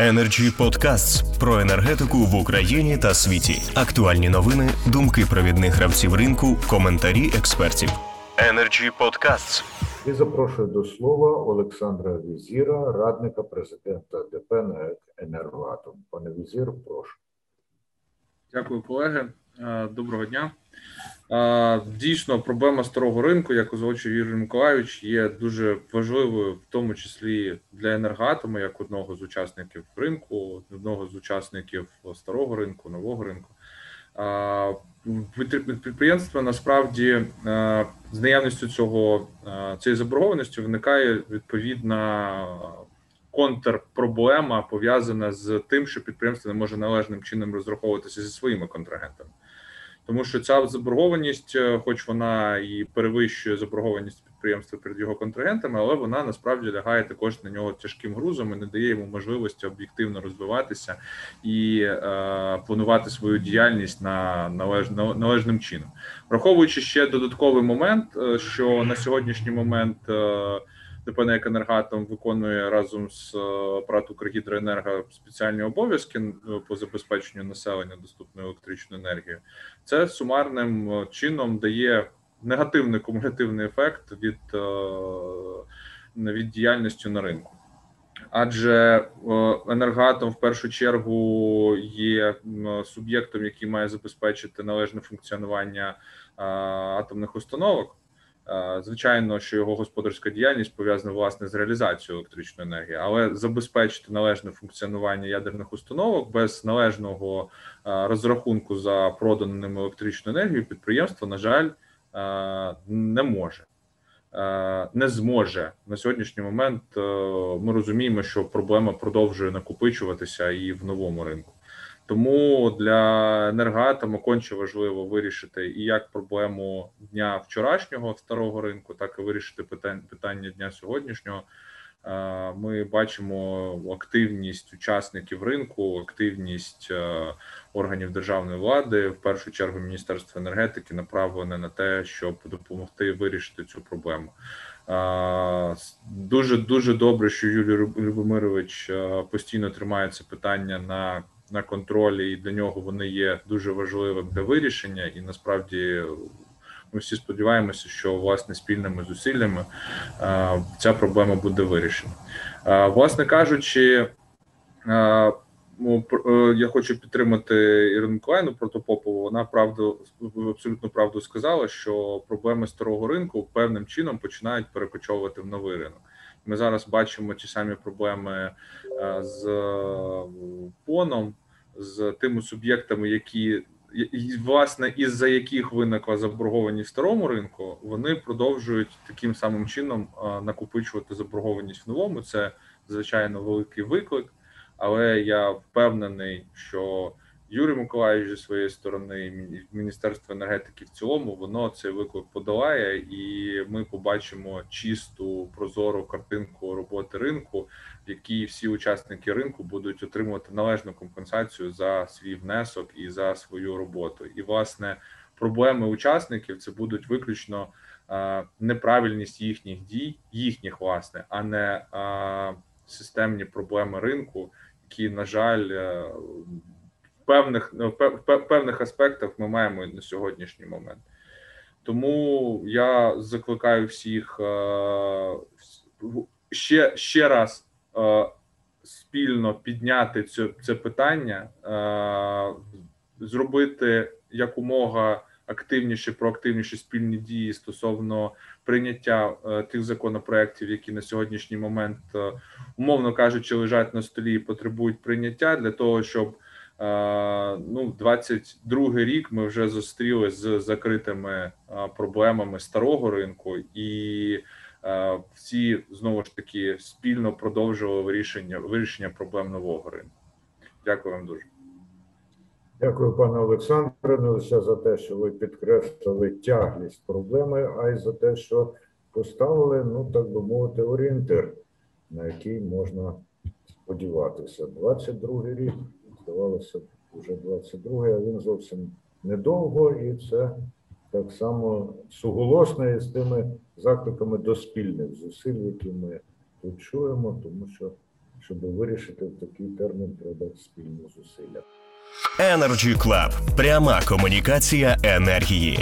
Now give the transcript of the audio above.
Energy Podcasts про енергетику в Україні та світі. Актуальні новини, думки провідних гравців ринку, коментарі експертів. Energy Podcasts. І запрошую до слова Олександра Візіра, радника президента ДП «НАЕК «Енергоатом». Пане Візір, прошу. Дякую, колеги. Е, Доброго дня. Дійсно, проблема старого ринку, як озвучив Юрій Миколайович, є дуже важливою, в тому числі для енергоатому, як одного з учасників ринку, одного з учасників старого ринку, нового ринку. Підприємство насправді з наявністю цього цієї заборгованості виникає відповідна контрпроблема пов'язана з тим, що підприємство не може належним чином розраховуватися зі своїми контрагентами, тому що ця заборгованість, е, хоч вона і перевищує заборгованість підприємства перед його контрагентами, але вона насправді лягає також на нього тяжким грузом і не дає йому можливості об'єктивно розвиватися і е, планувати свою діяльність на належ, належним чином, враховуючи ще додатковий момент, е, що на сьогоднішній момент. Е, ДП «НЕК Енергатом виконує разом з ПРАТ «Укргідроенерго» спеціальні обов'язки по забезпеченню населення доступною електричною енергією. Це сумарним чином дає негативний кумулятивний ефект від, від діяльності на ринку. Адже енергоатом в першу чергу є суб'єктом, який має забезпечити належне функціонування атомних установок. Звичайно, що його господарська діяльність пов'язана власне з реалізацією електричної енергії, але забезпечити належне функціонування ядерних установок без належного розрахунку за продану ним електричну енергію підприємство, на жаль, не може. Не зможе на сьогоднішній момент. Ми розуміємо, що проблема продовжує накопичуватися і в новому ринку. Тому для енергоатому конче важливо вирішити і як проблему дня вчорашнього старого ринку, так і вирішити питання дня сьогоднішнього. Ми бачимо активність учасників ринку, активність органів державної влади, в першу чергу Міністерство енергетики, направлене на те, щоб допомогти вирішити цю проблему. Дуже дуже добре, що Юрій Любомирович постійно тримає це питання на на контролі, і для нього вони є дуже важливим для вирішення. І насправді ми всі сподіваємося, що власне спільними зусиллями ця проблема буде вирішена. Власне кажучи, ну, е, я хочу підтримати Ірину Миколаївну Протопопову. Вона правду абсолютно правду сказала, що проблеми старого ринку певним чином починають перекочовувати в новий ринок. Ми зараз бачимо ті самі проблеми з поном, з тими суб'єктами, які власне із за яких виникла заборгованість в старому ринку, вони продовжують таким самим чином накопичувати заборгованість в новому. Це звичайно великий виклик, але я впевнений, що Юрій Миколаївич зі своєї сторони, Міністерство енергетики в цілому, воно цей виклик подолає, і ми побачимо чисту прозору картинку роботи ринку, в якій всі учасники ринку будуть отримувати належну компенсацію за свій внесок і за свою роботу. І власне проблеми учасників це будуть виключно а, неправильність їхніх дій, їхніх власне, а не а, системні проблеми ринку, які на жаль. Е, певних ну, в певних аспектах ми маємо на сьогоднішній момент. Тому я закликаю всіх е, ще ще раз е, спільно підняти це, це питання, е, зробити якомога активніші, проактивніші спільні дії стосовно прийняття тих законопроєктів, які на сьогоднішній момент, умовно кажучи, лежать на столі і потребують прийняття для того, щоб Ну, 22 рік ми вже зустріли з закритими проблемами старого ринку, і всі знову ж таки спільно продовжували вирішення вирішення проблем нового ринку. Дякую вам дуже. Дякую, пане Олександре. Не лише за те, що ви підкреслили тяглість проблеми, а й за те, що поставили, ну так би мовити, орієнтир, на який можна сподіватися. 22 рік здавалося вже 22-й, а він зовсім недовго, і це так само суголосно із тими закликами до спільних зусиль, які ми тут чуємо, тому що щоб вирішити в такий термін треба спільні зусилля. Energy Club. Пряма комунікація енергії.